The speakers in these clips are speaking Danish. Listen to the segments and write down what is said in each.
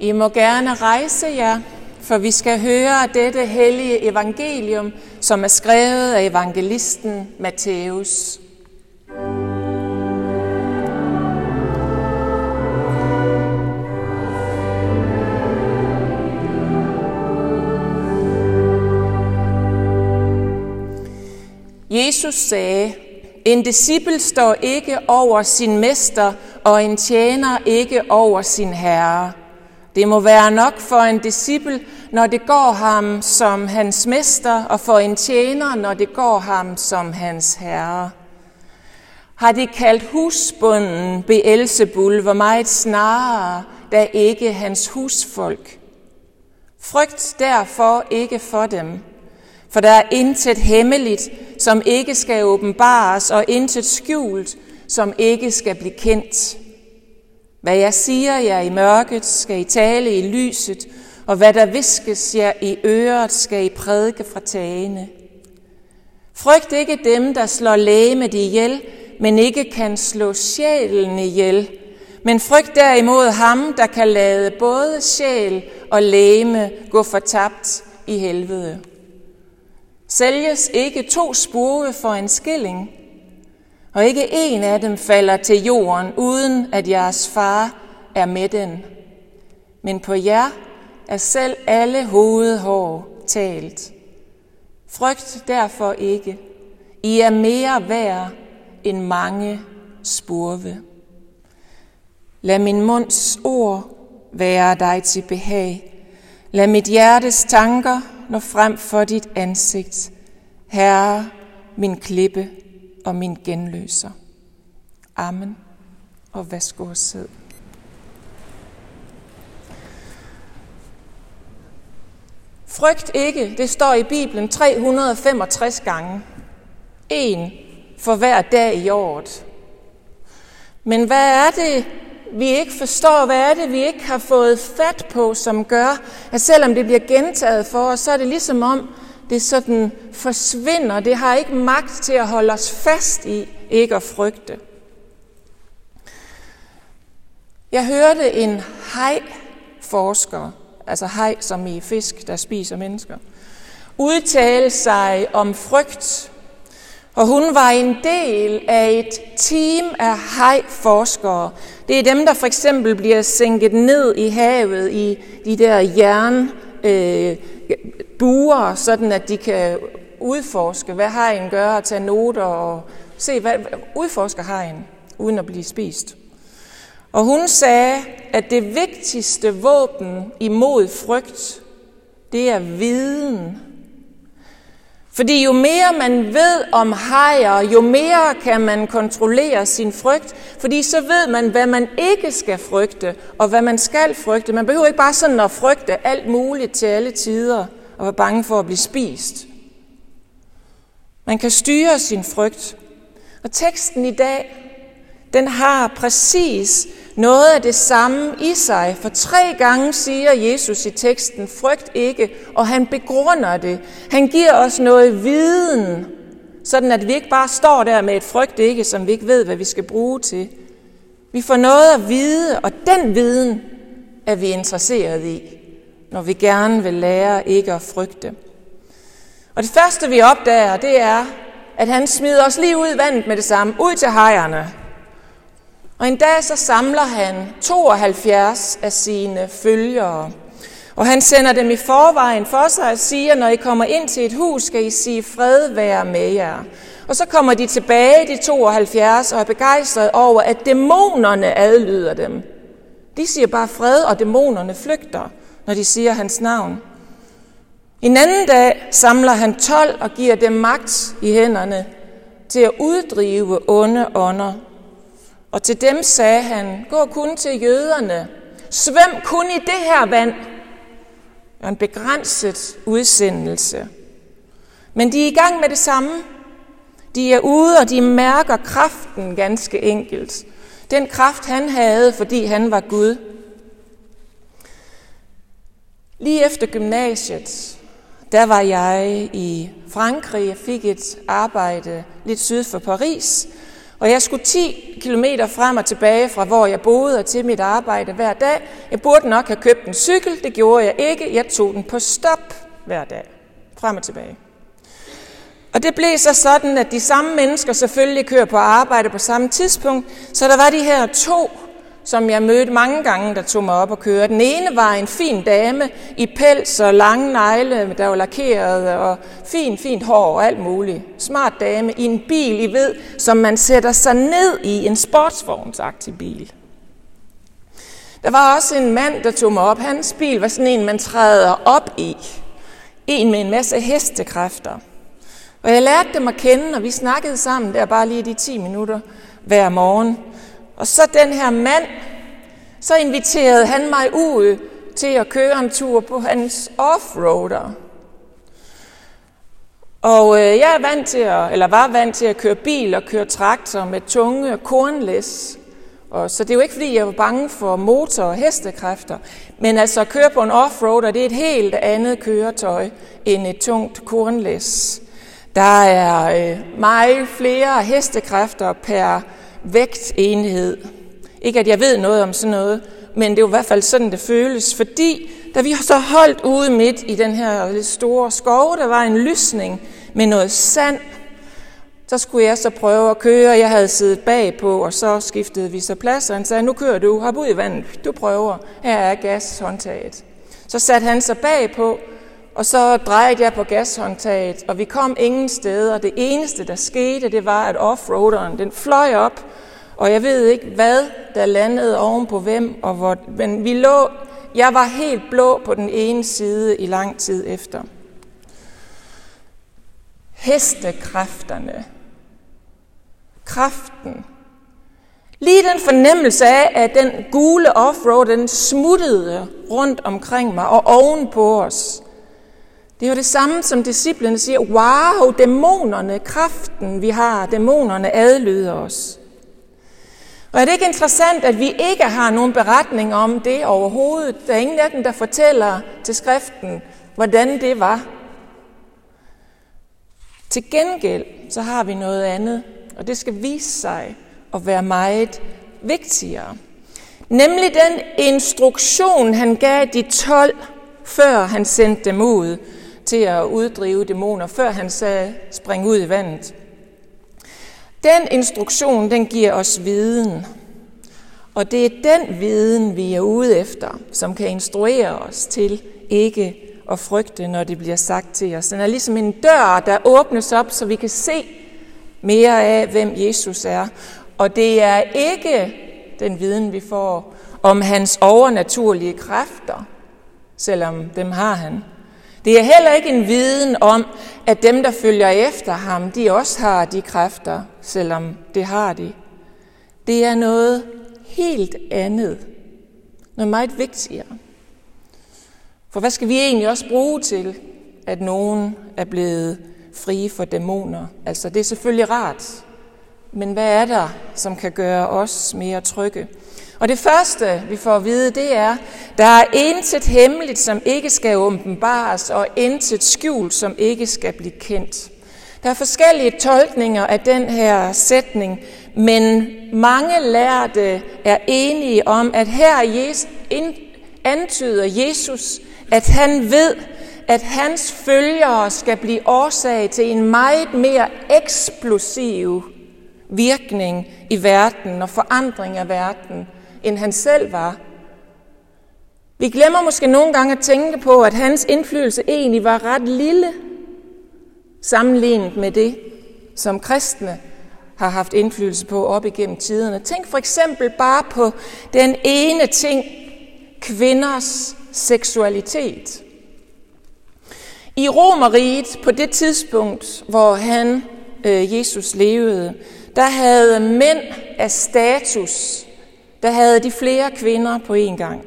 I må gerne rejse jer, for vi skal høre dette hellige evangelium, som er skrevet af evangelisten Matthæus. Jesus sagde, en disciple står ikke over sin mester, og en tjener ikke over sin herre. Det må være nok for en disciple, når det går ham som hans mester, og for en tjener, når det går ham som hans herre. Har de kaldt husbunden Beelzebul, hvor meget snarere, da ikke hans husfolk. Frygt derfor ikke for dem, for der er intet hemmeligt, som ikke skal åbenbares, og intet skjult, som ikke skal blive kendt. Hvad jeg siger jer i mørket, skal I tale i lyset, og hvad der viskes jer i øret, skal I prædike fra tagene. Frygt ikke dem, der slår lægemet ihjel, men ikke kan slå sjælen ihjel. Men frygt derimod ham, der kan lade både sjæl og læme gå fortabt i helvede. Sælges ikke to spurve for en skilling, og ikke en af dem falder til jorden, uden at jeres far er med den. Men på jer er selv alle hovedhår talt. Frygt derfor ikke. I er mere værd end mange spurve. Lad min munds ord være dig til behag. Lad mit hjertes tanker nå frem for dit ansigt. Herre, min klippe og min genløser. Amen. Og værsgo og sid. Frygt ikke, det står i Bibelen 365 gange. En for hver dag i året. Men hvad er det, vi ikke forstår? Hvad er det, vi ikke har fået fat på, som gør, at selvom det bliver gentaget for os, så er det ligesom om, det sådan forsvinder. Det har ikke magt til at holde os fast i ikke at frygte. Jeg hørte en hej-forsker, altså hej som i fisk, der spiser mennesker, udtale sig om frygt. Og hun var en del af et team af hejforskere. Det er dem, der for eksempel bliver sænket ned i havet i de der jern, øh, buer, sådan at de kan udforske, hvad hajen gør, og tage noter og se, hvad udforsker hajen, uden at blive spist. Og hun sagde, at det vigtigste våben imod frygt, det er viden. Fordi jo mere man ved om hajer, jo mere kan man kontrollere sin frygt, fordi så ved man, hvad man ikke skal frygte, og hvad man skal frygte. Man behøver ikke bare sådan at frygte alt muligt til alle tider og var bange for at blive spist. Man kan styre sin frygt. Og teksten i dag, den har præcis noget af det samme i sig. For tre gange siger Jesus i teksten, frygt ikke, og han begrunder det. Han giver os noget viden, sådan at vi ikke bare står der med et frygt ikke, som vi ikke ved, hvad vi skal bruge til. Vi får noget at vide, og den viden er vi interesseret i når vi gerne vil lære ikke at frygte. Og det første, vi opdager, det er, at han smider os lige ud i vandet med det samme, ud til hejerne. Og en dag så samler han 72 af sine følgere. Og han sender dem i forvejen for sig og siger, når I kommer ind til et hus, skal I sige fred være med jer. Og så kommer de tilbage, de 72, og er begejstrede over, at dæmonerne adlyder dem. De siger bare fred, og dæmonerne flygter når de siger hans navn. En anden dag samler han 12 og giver dem magt i hænderne til at uddrive onde ånder. Og til dem sagde han, gå kun til jøderne, svøm kun i det her vand. Og en begrænset udsendelse. Men de er i gang med det samme. De er ude, og de mærker kraften ganske enkelt. Den kraft, han havde, fordi han var Gud. Lige efter gymnasiet, der var jeg i Frankrig. Jeg fik et arbejde lidt syd for Paris. Og jeg skulle 10 km frem og tilbage fra, hvor jeg boede og til mit arbejde hver dag. Jeg burde nok have købt en cykel, det gjorde jeg ikke. Jeg tog den på stop hver dag, frem og tilbage. Og det blev så sådan, at de samme mennesker selvfølgelig kører på arbejde på samme tidspunkt, så der var de her to som jeg mødte mange gange, der tog mig op og køre. Den ene var en fin dame i pels og lange negle, der var lakeret, og fin, fint hår og alt muligt. Smart dame i en bil, I ved, som man sætter sig ned i, en sportsvognsagtig bil. Der var også en mand, der tog mig op. Hans bil var sådan en, man træder op i. En med en masse hestekræfter. Og jeg lærte dem at kende, og vi snakkede sammen der bare lige de 10 minutter hver morgen. Og så den her mand, så inviterede han mig ud til at køre en tur på hans offroader. Og øh, jeg er vant til at, eller var vant til at køre bil og køre traktor med tunge kornlæs. Og så det er jo ikke, fordi jeg var bange for motor- og hestekræfter. Men altså at køre på en offroader, det er et helt andet køretøj end et tungt kornlæs. Der er øh, meget flere hestekræfter per vægtenhed. Ikke at jeg ved noget om sådan noget, men det er jo i hvert fald sådan, det føles, fordi da vi så holdt ude midt i den her store skov, der var en lysning med noget sand, så skulle jeg så prøve at køre. Jeg havde siddet bagpå, og så skiftede vi så plads, og han sagde, nu kører du, hop ud i vandet, du prøver. Her er gashåndtaget. Så satte han sig bagpå, og så drejede jeg på gashåndtaget, og vi kom ingen steder. Det eneste, der skete, det var, at offroaderen, den fløj op, og jeg ved ikke, hvad der landede oven på hvem, og hvor, men vi lå, jeg var helt blå på den ene side i lang tid efter. Hestekræfterne. Kraften. Lige den fornemmelse af, at den gule offroad, den smuttede rundt omkring mig og oven på os. Det var det samme, som disciplene siger, wow, dæmonerne, kraften vi har, dæmonerne adlyder os. Og er det ikke interessant, at vi ikke har nogen beretning om det overhovedet? Der er ingen af dem, der fortæller til skriften, hvordan det var. Til gengæld så har vi noget andet, og det skal vise sig at være meget vigtigere. Nemlig den instruktion, han gav de 12, før han sendte dem ud til at uddrive dæmoner, før han sagde, spring ud i vandet. Den instruktion, den giver os viden. Og det er den viden, vi er ude efter, som kan instruere os til ikke at frygte, når det bliver sagt til os. Den er ligesom en dør, der åbnes op, så vi kan se mere af, hvem Jesus er. Og det er ikke den viden, vi får om hans overnaturlige kræfter, selvom dem har han. Det er heller ikke en viden om, at dem, der følger efter ham, de også har de kræfter, selvom det har de. Det er noget helt andet. Noget meget vigtigere. For hvad skal vi egentlig også bruge til, at nogen er blevet frie for dæmoner? Altså, det er selvfølgelig rart. Men hvad er der, som kan gøre os mere trygge? Og det første, vi får at vide, det er, der er intet hemmeligt, som ikke skal åbenbares, og intet skjult, som ikke skal blive kendt. Der er forskellige tolkninger af den her sætning, men mange lærte er enige om, at her antyder Jesus, at han ved, at hans følgere skal blive årsag til en meget mere eksplosiv virkning i verden og forandring af verden, end han selv var. Vi glemmer måske nogle gange at tænke på, at hans indflydelse egentlig var ret lille sammenlignet med det, som kristne har haft indflydelse på op igennem tiderne. Tænk for eksempel bare på den ene ting, kvinders seksualitet. I Romeriet, på det tidspunkt, hvor han, øh, Jesus, levede, der havde mænd af status der havde de flere kvinder på én gang.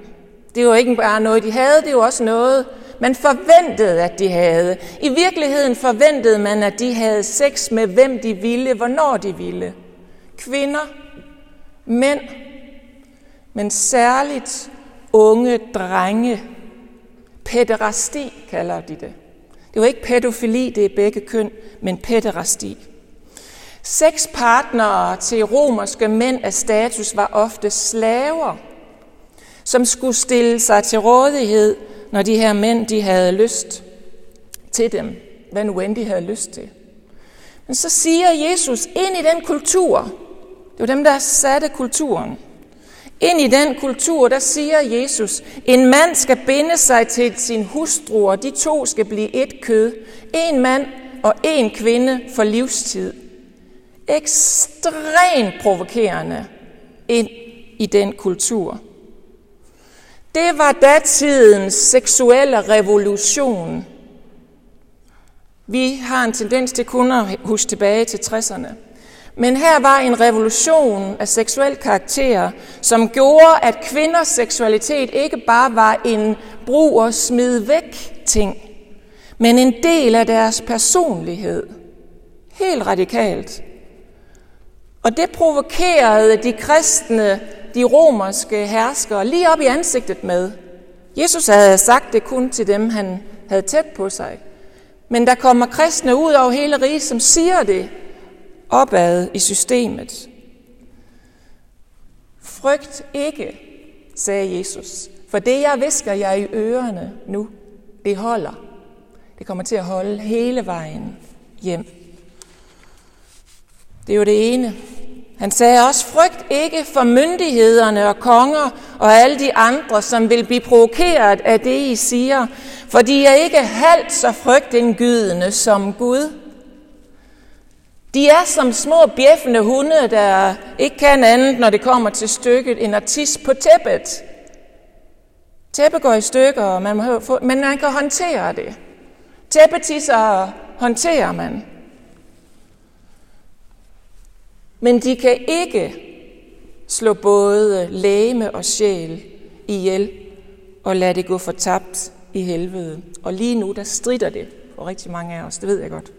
Det var ikke bare noget, de havde, det var også noget, man forventede, at de havde. I virkeligheden forventede man, at de havde sex med hvem de ville, hvornår de ville. Kvinder, mænd, men særligt unge drenge. Pæderasti kalder de det. Det var ikke pædofili, det er begge køn, men pæderasti. Seks partnere til romerske mænd af status var ofte slaver, som skulle stille sig til rådighed, når de her mænd de havde lyst til dem, hvad nu end de havde lyst til. Men så siger Jesus ind i den kultur, det var dem, der satte kulturen, ind i den kultur, der siger Jesus, en mand skal binde sig til sin hustru, og de to skal blive et kød. En mand og en kvinde for livstid. Ekstremt provokerende ind i den kultur. Det var datidens seksuelle revolution. Vi har en tendens til kun at huske tilbage til 60'erne. Men her var en revolution af seksuel karakter, som gjorde, at kvinders seksualitet ikke bare var en brug og smid væk ting, men en del af deres personlighed. Helt radikalt. Og det provokerede de kristne, de romerske herskere, lige op i ansigtet med. Jesus havde sagt det kun til dem, han havde tæt på sig. Men der kommer kristne ud over hele riget, som siger det opad i systemet. Frygt ikke, sagde Jesus, for det jeg visker jer i ørerne nu, det holder. Det kommer til at holde hele vejen hjem. Det er jo det ene. Han sagde også, frygt ikke for myndighederne og konger og alle de andre, som vil blive provokeret af det, I siger, for de er ikke halvt så frygtindgydende som Gud. De er som små bjeffende hunde, der ikke kan andet, når det kommer til stykket, end at tisse på tæppet. Tæppe går i stykker, og man må få, men man kan håndtere det. Tæppetisser håndterer man. Men de kan ikke slå både læme og sjæl ihjel og lade det gå fortabt i helvede. Og lige nu, der strider det for rigtig mange af os, det ved jeg godt.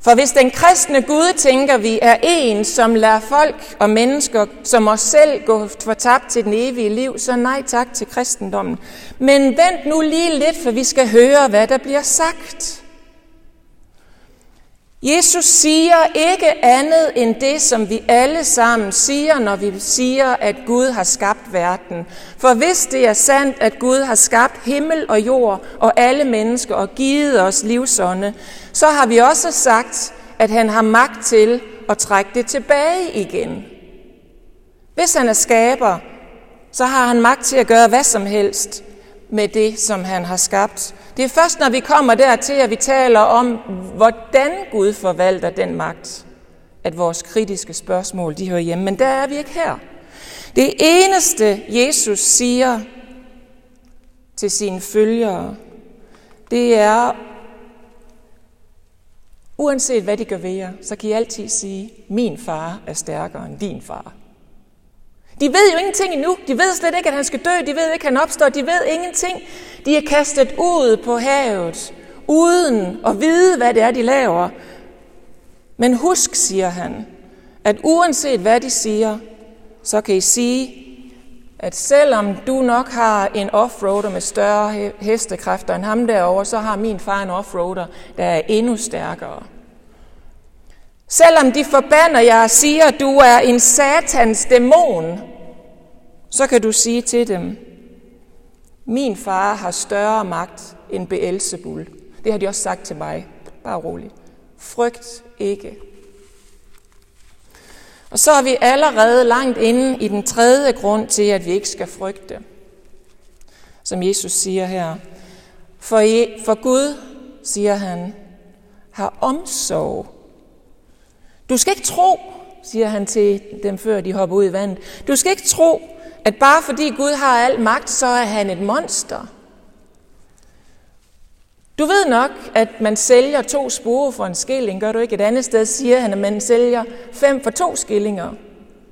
For hvis den kristne Gud, tænker vi, er en, som lader folk og mennesker som os selv gå fortabt til den evige liv, så nej tak til kristendommen. Men vent nu lige lidt, for vi skal høre, hvad der bliver sagt. Jesus siger ikke andet end det, som vi alle sammen siger, når vi siger, at Gud har skabt verden. For hvis det er sandt, at Gud har skabt himmel og jord og alle mennesker og givet os livsånde, så har vi også sagt, at han har magt til at trække det tilbage igen. Hvis han er skaber, så har han magt til at gøre hvad som helst med det, som han har skabt. Det er først, når vi kommer dertil, at vi taler om, hvordan Gud forvalter den magt, at vores kritiske spørgsmål de hører hjemme. Men der er vi ikke her. Det eneste, Jesus siger til sine følgere, det er, uanset hvad de gør ved jer, så kan I altid sige, min far er stærkere end din far. De ved jo ingenting endnu. De ved slet ikke, at han skal dø. De ved ikke, at han opstår. De ved ingenting. De er kastet ud på havet, uden at vide, hvad det er, de laver. Men husk, siger han, at uanset hvad de siger, så kan I sige, at selvom du nok har en offroader med større hestekræfter end ham derovre, så har min far en offroader, der er endnu stærkere. Selvom de forbander jer og siger, at du er en satans dæmon, så kan du sige til dem, min far har større magt end Beelzebul. Det har de også sagt til mig. Bare rolig. Frygt ikke. Og så er vi allerede langt inde i den tredje grund til, at vi ikke skal frygte. Som Jesus siger her. For, for Gud, siger han, har omsorg du skal ikke tro, siger han til dem, før de hopper ud i vandet. Du skal ikke tro, at bare fordi Gud har al magt, så er han et monster. Du ved nok, at man sælger to spore for en skilling, gør du ikke? Et andet sted siger han, at man sælger fem for to skillinger.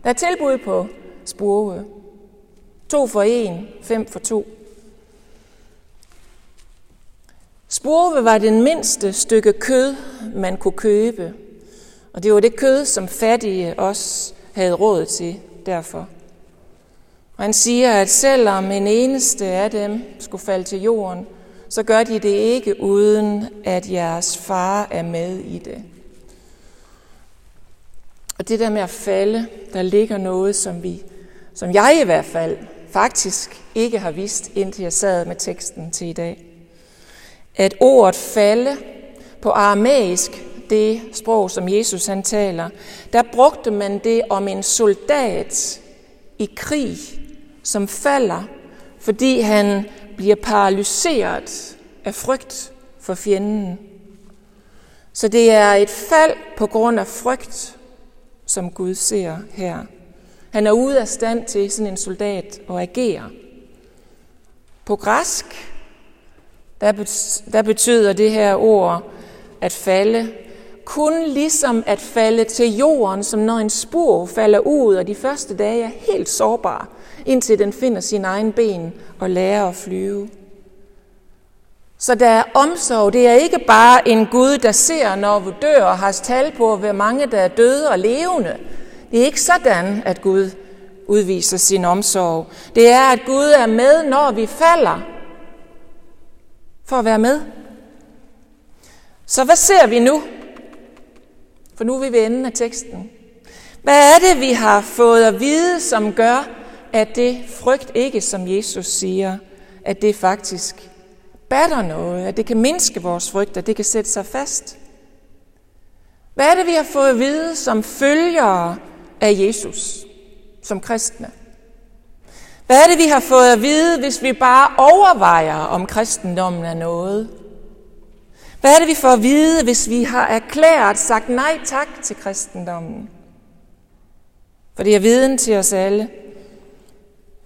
Der er tilbud på spore. To for en, fem for to. Spurve var den mindste stykke kød, man kunne købe. Og det var det kød, som fattige også havde råd til derfor. Og han siger, at selvom en eneste af dem skulle falde til jorden, så gør de det ikke uden, at jeres far er med i det. Og det der med at falde, der ligger noget, som vi, som jeg i hvert fald faktisk ikke har vidst, indtil jeg sad med teksten til i dag. At ordet falde på aramæisk, det sprog, som Jesus han taler, der brugte man det om en soldat i krig, som falder, fordi han bliver paralyseret af frygt for fjenden. Så det er et fald på grund af frygt, som Gud ser her. Han er ude af stand til sådan en soldat at agere. På græsk, der betyder det her ord at falde, kun ligesom at falde til jorden, som når en spor falder ud, og de første dage er helt sårbar, indtil den finder sin egen ben og lærer at flyve. Så der er omsorg. Det er ikke bare en Gud, der ser, når vi dør og har tal på, hvor mange der er døde og levende. Det er ikke sådan, at Gud udviser sin omsorg. Det er, at Gud er med, når vi falder. For at være med. Så hvad ser vi nu? For nu er vi ved enden af teksten. Hvad er det, vi har fået at vide, som gør, at det frygt ikke, som Jesus siger, at det faktisk batter noget, at det kan mindske vores frygt, at det kan sætte sig fast? Hvad er det, vi har fået at vide som følgere af Jesus, som kristne? Hvad er det, vi har fået at vide, hvis vi bare overvejer, om kristendommen er noget? Hvad er det, vi får at vide, hvis vi har erklæret, sagt nej tak til kristendommen? For det er viden til os alle.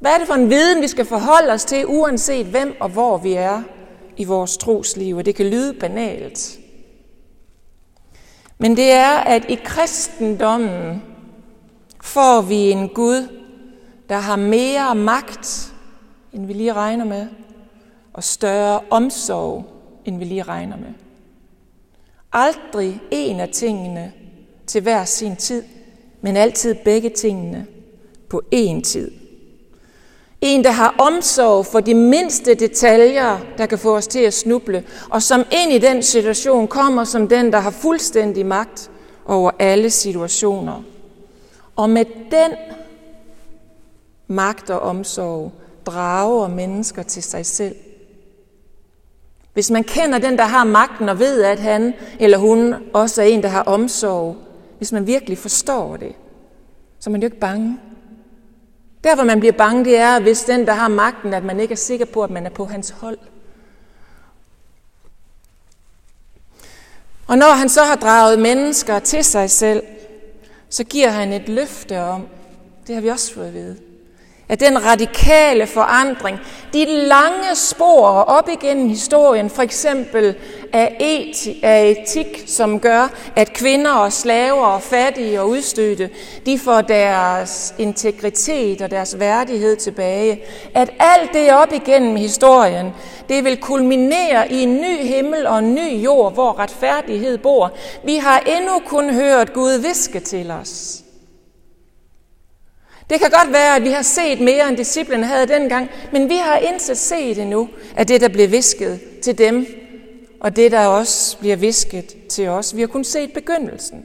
Hvad er det for en viden, vi skal forholde os til, uanset hvem og hvor vi er i vores trosliv? Og det kan lyde banalt. Men det er, at i kristendommen får vi en Gud, der har mere magt, end vi lige regner med, og større omsorg, end vi lige regner med. Aldrig en af tingene til hver sin tid, men altid begge tingene på én tid. En, der har omsorg for de mindste detaljer, der kan få os til at snuble, og som ind i den situation kommer som den, der har fuldstændig magt over alle situationer. Og med den magt og omsorg drager mennesker til sig selv. Hvis man kender den, der har magten og ved, at han eller hun også er en, der har omsorg, hvis man virkelig forstår det, så er man jo ikke bange. Der, hvor man bliver bange, det er, hvis den, der har magten, at man ikke er sikker på, at man er på hans hold. Og når han så har draget mennesker til sig selv, så giver han et løfte om, det har vi også fået at vide, af den radikale forandring, de lange spor op igennem historien, for eksempel af, eti, af etik, som gør, at kvinder og slaver og fattige og udstødte, de får deres integritet og deres værdighed tilbage. At alt det op igennem historien, det vil kulminere i en ny himmel og en ny jord, hvor retfærdighed bor. Vi har endnu kun hørt Gud viske til os. Det kan godt være, at vi har set mere, end disciplene havde dengang, men vi har intet set endnu af det, der blev visket til dem, og det, der også bliver visket til os. Vi har kun set begyndelsen.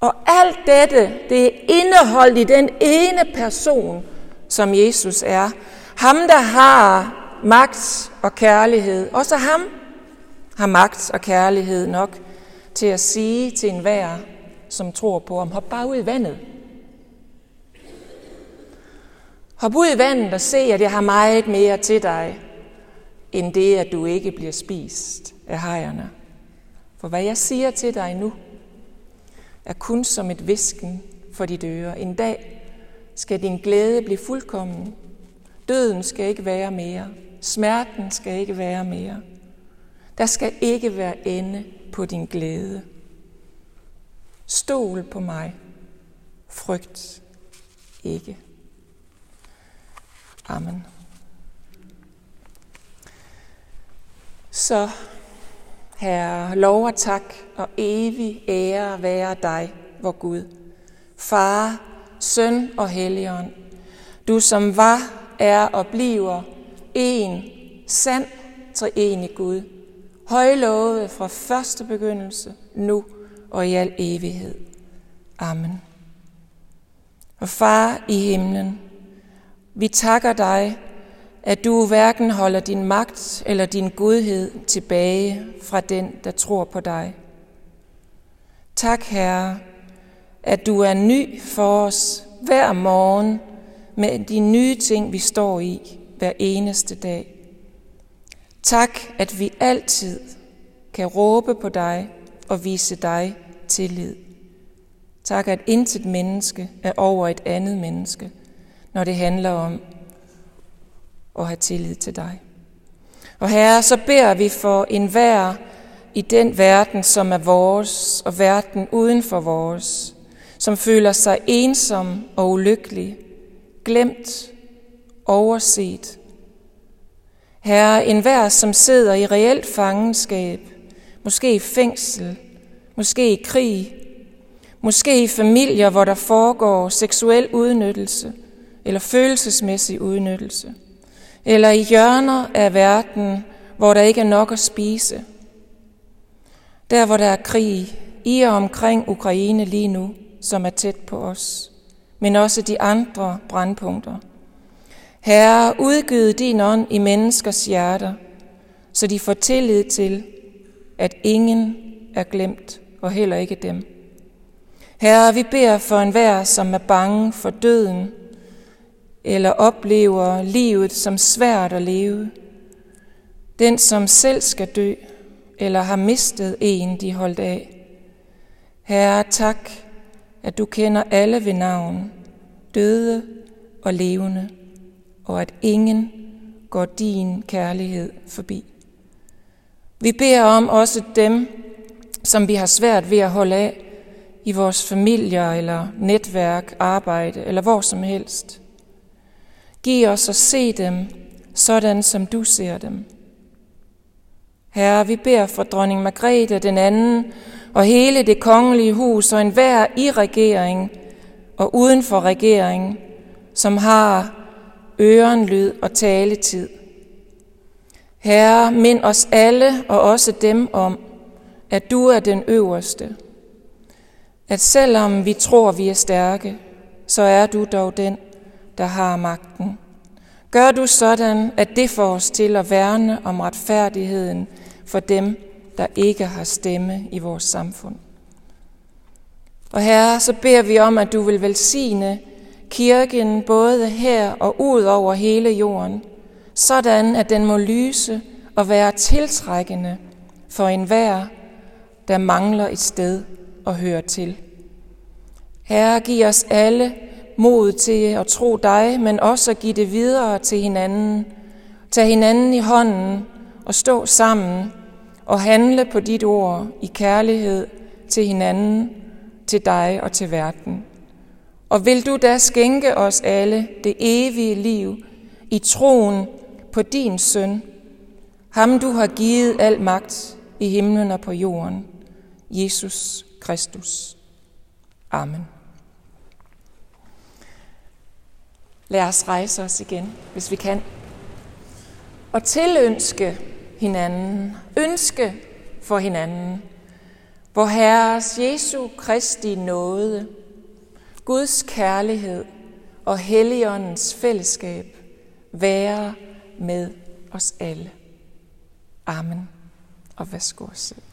Og alt dette, det er indeholdt i den ene person, som Jesus er. Ham, der har magt og kærlighed. Også ham har magt og kærlighed nok til at sige til enhver, som tror på ham, hop bare ud i vandet. Hop ud i vandet og se, at jeg har meget mere til dig, end det, at du ikke bliver spist af hejerne. For hvad jeg siger til dig nu, er kun som et visken for de døre. En dag skal din glæde blive fuldkommen. Døden skal ikke være mere. Smerten skal ikke være mere. Der skal ikke være ende på din glæde. Stol på mig. Frygt ikke. Amen. Så, Herre, lov og tak og evig ære være dig, vor Gud, Far, Søn og Helligånd, du som var, er og bliver en sand treenig Gud, højlovet fra første begyndelse, nu og i al evighed. Amen. Og far i himlen, vi takker dig, at du hverken holder din magt eller din godhed tilbage fra den, der tror på dig. Tak, Herre, at du er ny for os hver morgen med de nye ting, vi står i hver eneste dag. Tak, at vi altid kan råbe på dig og vise dig tillid. Tak, at intet menneske er over et andet menneske, når det handler om at have tillid til dig. Og herre, så beder vi for enhver i den verden, som er vores, og verden uden for vores, som føler sig ensom og ulykkelig, glemt, overset. Herre, enhver, som sidder i reelt fangenskab, måske i fængsel, måske i krig, måske i familier, hvor der foregår seksuel udnyttelse eller følelsesmæssig udnyttelse, eller i hjørner af verden, hvor der ikke er nok at spise. Der, hvor der er krig i og omkring Ukraine lige nu, som er tæt på os, men også de andre brandpunkter. Herre, udgyd din ånd i menneskers hjerter, så de får tillid til, at ingen er glemt, og heller ikke dem. Herre, vi beder for enhver, som er bange for døden, eller oplever livet som svært at leve. Den, som selv skal dø, eller har mistet en, de holdt af. Herre, tak, at du kender alle ved navn, døde og levende, og at ingen går din kærlighed forbi. Vi beder om også dem, som vi har svært ved at holde af i vores familier eller netværk, arbejde eller hvor som helst. Giv os at se dem, sådan som du ser dem. Herre, vi beder for dronning Margrethe den anden og hele det kongelige hus og enhver i regering og uden for regering, som har ørenlyd og taletid. Herre, mind os alle og også dem om, at du er den øverste. At selvom vi tror, vi er stærke, så er du dog den, der har magten. Gør du sådan, at det får os til at værne om retfærdigheden for dem, der ikke har stemme i vores samfund. Og herre, så beder vi om, at du vil velsigne kirken både her og ud over hele jorden, sådan at den må lyse og være tiltrækkende for enhver, der mangler et sted at høre til. Herre, giv os alle mod til at tro dig, men også at give det videre til hinanden. Tag hinanden i hånden og stå sammen og handle på dit ord i kærlighed til hinanden, til dig og til verden. Og vil du da skænke os alle det evige liv i troen på din søn, ham du har givet al magt i himlen og på jorden, Jesus Kristus. Amen. Lad os rejse os igen, hvis vi kan. Og tilønske hinanden, ønske for hinanden, hvor Herres Jesu Kristi nåde, Guds kærlighed og Helligåndens fællesskab være med os alle. Amen. Og værsgo at sidde.